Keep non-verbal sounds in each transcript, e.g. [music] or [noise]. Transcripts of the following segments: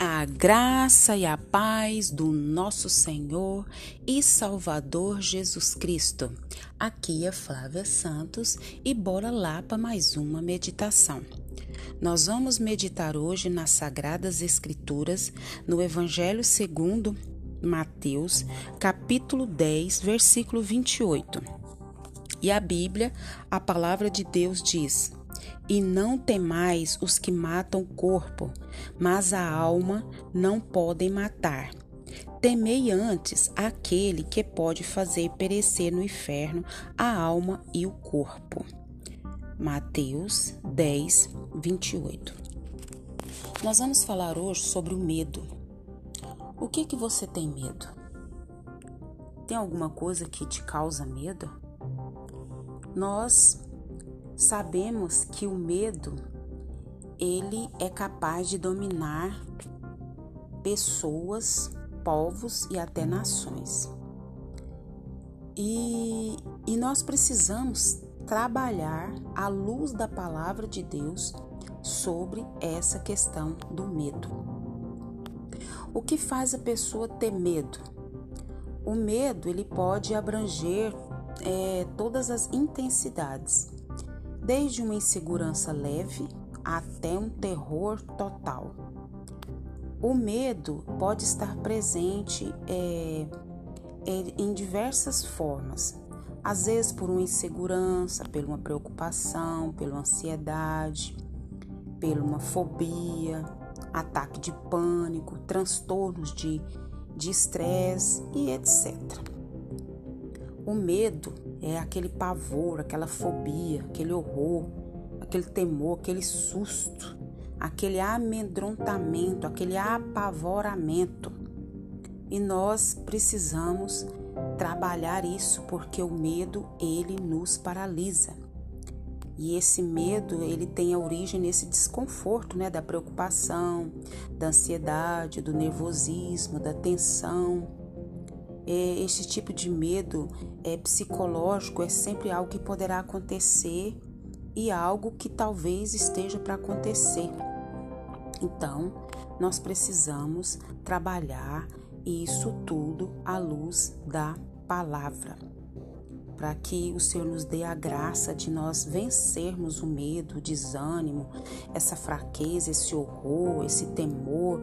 A graça e a paz do nosso Senhor e Salvador Jesus Cristo. Aqui é Flávia Santos e bora lá para mais uma meditação. Nós vamos meditar hoje nas Sagradas Escrituras, no Evangelho segundo Mateus, capítulo 10, versículo 28. E a Bíblia, a palavra de Deus diz: e não temais os que matam o corpo, mas a alma não podem matar. Temei antes aquele que pode fazer perecer no inferno a alma e o corpo. Mateus 10, 28. Nós vamos falar hoje sobre o medo. O que que você tem medo? Tem alguma coisa que te causa medo? Nós Sabemos que o medo ele é capaz de dominar pessoas, povos e até nações. E, e nós precisamos trabalhar à luz da palavra de Deus sobre essa questão do medo. O que faz a pessoa ter medo? O medo ele pode abranger é, todas as intensidades desde uma insegurança leve até um terror total. O medo pode estar presente é, é, em diversas formas, às vezes por uma insegurança, por uma preocupação, pela ansiedade, por uma fobia, ataque de pânico, transtornos de estresse e etc. O medo é aquele pavor, aquela fobia, aquele horror, aquele temor, aquele susto, aquele amedrontamento, aquele apavoramento. E nós precisamos trabalhar isso porque o medo ele nos paralisa. E esse medo, ele tem a origem nesse desconforto, né, da preocupação, da ansiedade, do nervosismo, da tensão, é, esse tipo de medo é psicológico é sempre algo que poderá acontecer e algo que talvez esteja para acontecer. Então, nós precisamos trabalhar isso tudo à luz da palavra, para que o Senhor nos dê a graça de nós vencermos o medo, o desânimo, essa fraqueza, esse horror, esse temor,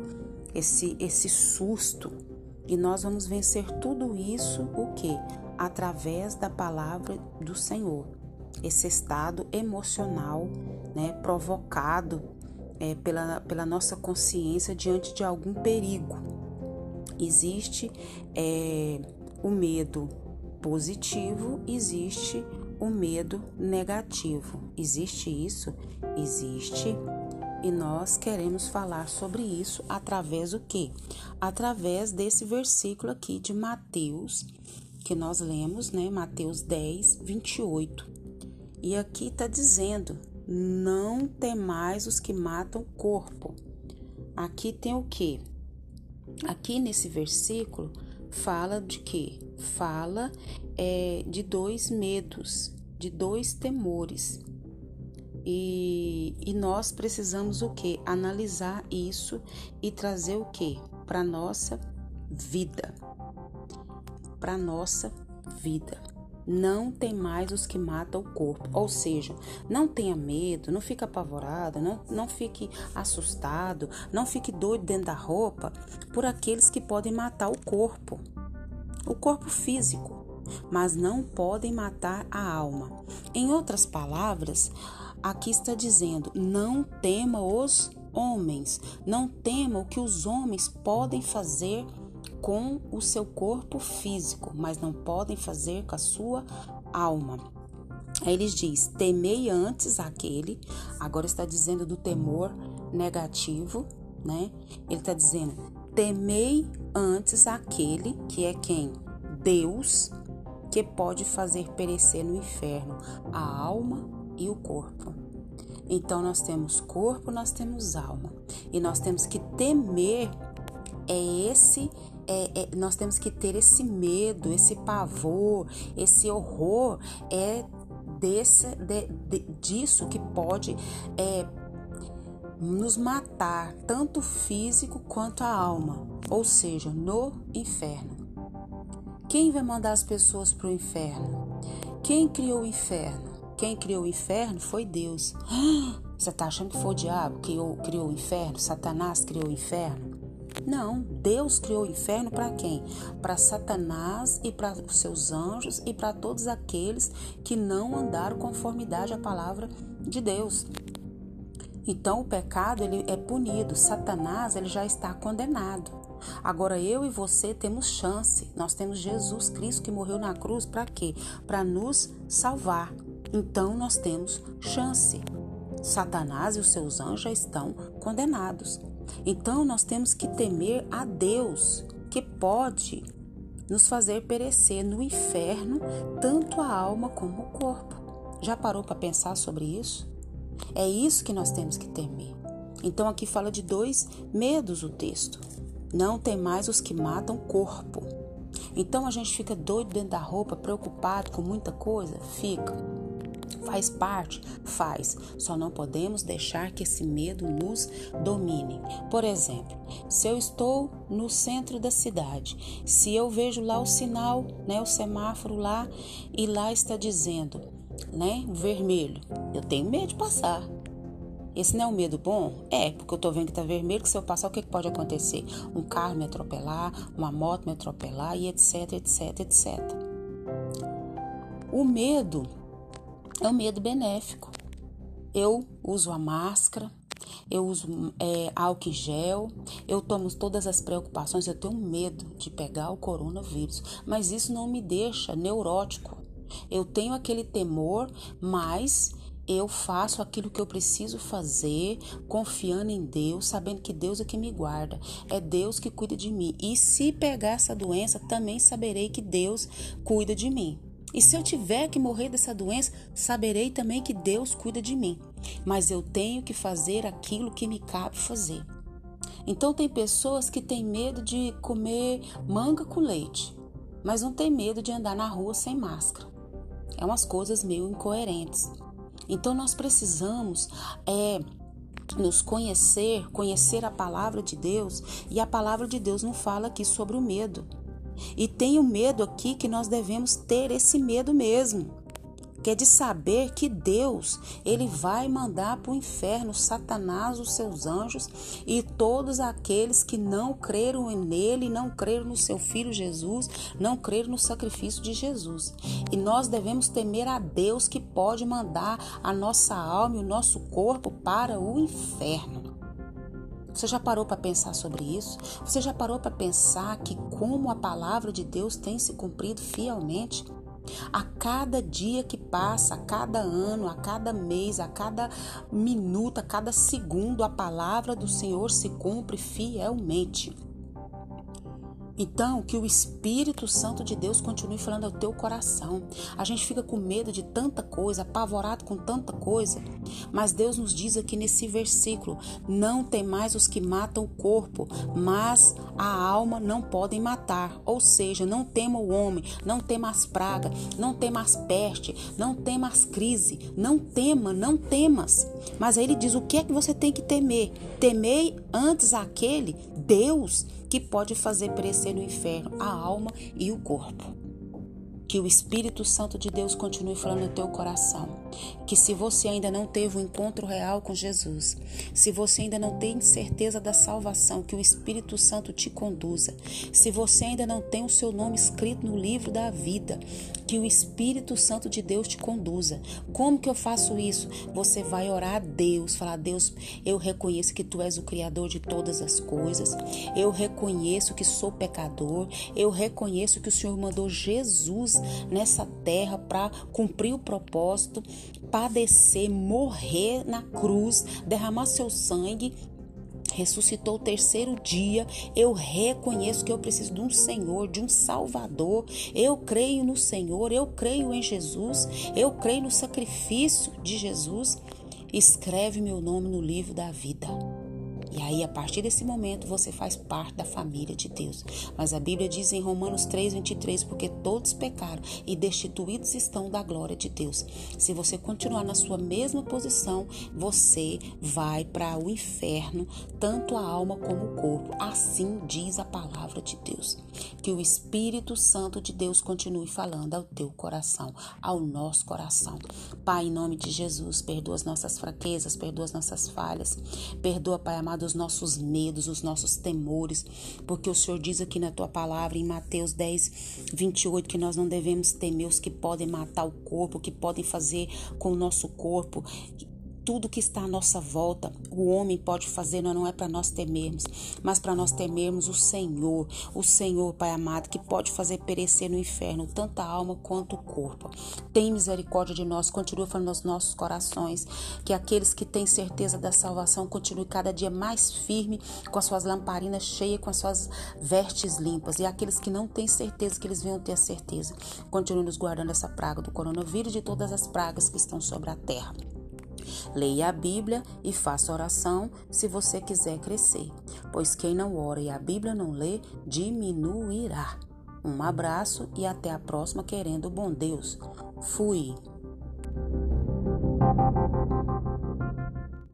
esse esse susto e nós vamos vencer tudo isso o que? Através da palavra do Senhor. Esse estado emocional, né, provocado é, pela, pela nossa consciência diante de algum perigo. Existe é, o medo positivo, existe o medo negativo. Existe isso? Existe e nós queremos falar sobre isso através do que? Através desse versículo aqui de Mateus, que nós lemos, né? Mateus 10, 28. E aqui está dizendo: não temais os que matam o corpo. Aqui tem o que? Aqui nesse versículo fala de que? Fala é, de dois medos, de dois temores. E, e nós precisamos o que? Analisar isso e trazer o que? Para nossa vida. Para nossa vida. Não tem mais os que matam o corpo. Ou seja, não tenha medo, não fique apavorado, não, não fique assustado, não fique doido dentro da roupa por aqueles que podem matar o corpo. O corpo físico, mas não podem matar a alma. Em outras palavras, aqui está dizendo: não tema os homens, não tema o que os homens podem fazer com o seu corpo físico, mas não podem fazer com a sua alma. Aí ele diz: temei antes aquele, agora está dizendo do temor negativo, né? Ele está dizendo: temei antes aquele que é quem? Deus, que pode fazer perecer no inferno a alma e o corpo. Então nós temos corpo, nós temos alma. E nós temos que temer é esse é, é, nós temos que ter esse medo, esse pavor, esse horror é desse, de, de, disso que pode é, nos matar, tanto físico quanto a alma, ou seja, no inferno. Quem vai mandar as pessoas para o inferno? Quem criou o inferno? Quem criou o inferno foi Deus. [gasps] Você está achando que foi o diabo que criou, o inferno? Satanás criou o inferno? Não, Deus criou o inferno para quem? Para Satanás e para os seus anjos e para todos aqueles que não andaram conformidade à palavra de Deus. Então o pecado ele é punido, Satanás ele já está condenado. Agora eu e você temos chance. Nós temos Jesus Cristo que morreu na cruz para quê? Para nos salvar. Então nós temos chance. Satanás e os seus anjos já estão condenados. Então nós temos que temer a Deus, que pode nos fazer perecer no inferno, tanto a alma como o corpo. Já parou para pensar sobre isso? É isso que nós temos que temer. Então aqui fala de dois medos o texto. Não tem mais os que matam corpo. Então a gente fica doido dentro da roupa, preocupado com muita coisa? Fica. Faz parte? Faz. Só não podemos deixar que esse medo nos domine. Por exemplo, se eu estou no centro da cidade, se eu vejo lá o sinal, né, o semáforo lá, e lá está dizendo, né, vermelho, eu tenho medo de passar. Esse não é um medo bom? É, porque eu tô vendo que tá vermelho, que se eu passar, o que, pode acontecer? Um carro me atropelar, uma moto me atropelar e etc, etc, etc. O medo é um medo benéfico. Eu uso a máscara, eu uso é, álcool em gel, eu tomo todas as preocupações, eu tenho medo de pegar o coronavírus, mas isso não me deixa neurótico. Eu tenho aquele temor, mas eu faço aquilo que eu preciso fazer, confiando em Deus, sabendo que Deus é que me guarda, é Deus que cuida de mim. E se pegar essa doença, também saberei que Deus cuida de mim. E se eu tiver que morrer dessa doença, saberei também que Deus cuida de mim. Mas eu tenho que fazer aquilo que me cabe fazer. Então tem pessoas que têm medo de comer manga com leite, mas não tem medo de andar na rua sem máscara. É umas coisas meio incoerentes. Então nós precisamos é, nos conhecer, conhecer a palavra de Deus, e a palavra de Deus não fala aqui sobre o medo. E tem o medo aqui que nós devemos ter esse medo mesmo que é de saber que Deus, ele vai mandar para o inferno Satanás, os seus anjos e todos aqueles que não creram nele, não creram no seu filho Jesus, não creram no sacrifício de Jesus. E nós devemos temer a Deus que pode mandar a nossa alma e o nosso corpo para o inferno. Você já parou para pensar sobre isso? Você já parou para pensar que como a palavra de Deus tem se cumprido fielmente? A cada dia que passa, a cada ano, a cada mês, a cada minuto, a cada segundo, a palavra do Senhor se cumpre fielmente. Então, que o Espírito Santo de Deus continue falando ao teu coração. A gente fica com medo de tanta coisa, apavorado com tanta coisa, mas Deus nos diz aqui nesse versículo: não tem mais os que matam o corpo, mas a alma não podem matar. Ou seja, não tema o homem, não tema as pragas, não tema as peste, não tema as crises, não tema, não temas. Mas aí ele diz: o que é que você tem que temer? Temei antes aquele Deus que pode fazer perecer no inferno a alma e o corpo. Que o Espírito Santo de Deus continue falando no teu coração. Que se você ainda não teve um encontro real com Jesus, se você ainda não tem certeza da salvação, que o Espírito Santo te conduza. Se você ainda não tem o seu nome escrito no livro da vida, que o Espírito Santo de Deus te conduza. Como que eu faço isso? Você vai orar a Deus, falar: Deus, eu reconheço que tu és o Criador de todas as coisas, eu reconheço que sou pecador, eu reconheço que o Senhor mandou Jesus nessa terra para cumprir o propósito, padecer, morrer na cruz, derramar seu sangue ressuscitou o terceiro dia. Eu reconheço que eu preciso de um Senhor, de um Salvador. Eu creio no Senhor, eu creio em Jesus, eu creio no sacrifício de Jesus. Escreve meu nome no livro da vida. E aí, a partir desse momento, você faz parte da família de Deus. Mas a Bíblia diz em Romanos 3, 23, porque todos pecaram e destituídos estão da glória de Deus. Se você continuar na sua mesma posição, você vai para o inferno, tanto a alma como o corpo. Assim diz a palavra de Deus. Que o Espírito Santo de Deus continue falando ao teu coração, ao nosso coração. Pai, em nome de Jesus, perdoa as nossas fraquezas, perdoa as nossas falhas. Perdoa, Pai amado, os nossos medos, os nossos temores, porque o Senhor diz aqui na tua palavra, em Mateus 10, 28, que nós não devemos temer os que podem matar o corpo, que podem fazer com o nosso corpo tudo que está à nossa volta, o homem pode fazer, não é para nós temermos, mas para nós temermos o Senhor, o Senhor, Pai amado, que pode fazer perecer no inferno tanto a alma quanto o corpo. Tem misericórdia de nós, continua falando nos nossos corações, que aqueles que têm certeza da salvação continuem cada dia mais firme, com as suas lamparinas cheias, com as suas vestes limpas, e aqueles que não têm certeza, que eles venham ter a certeza. Continue nos guardando essa praga do coronavírus e de todas as pragas que estão sobre a terra. Leia a Bíblia e faça oração se você quiser crescer, pois quem não ora e a Bíblia não lê, diminuirá. Um abraço e até a próxima, querendo bom Deus. Fui.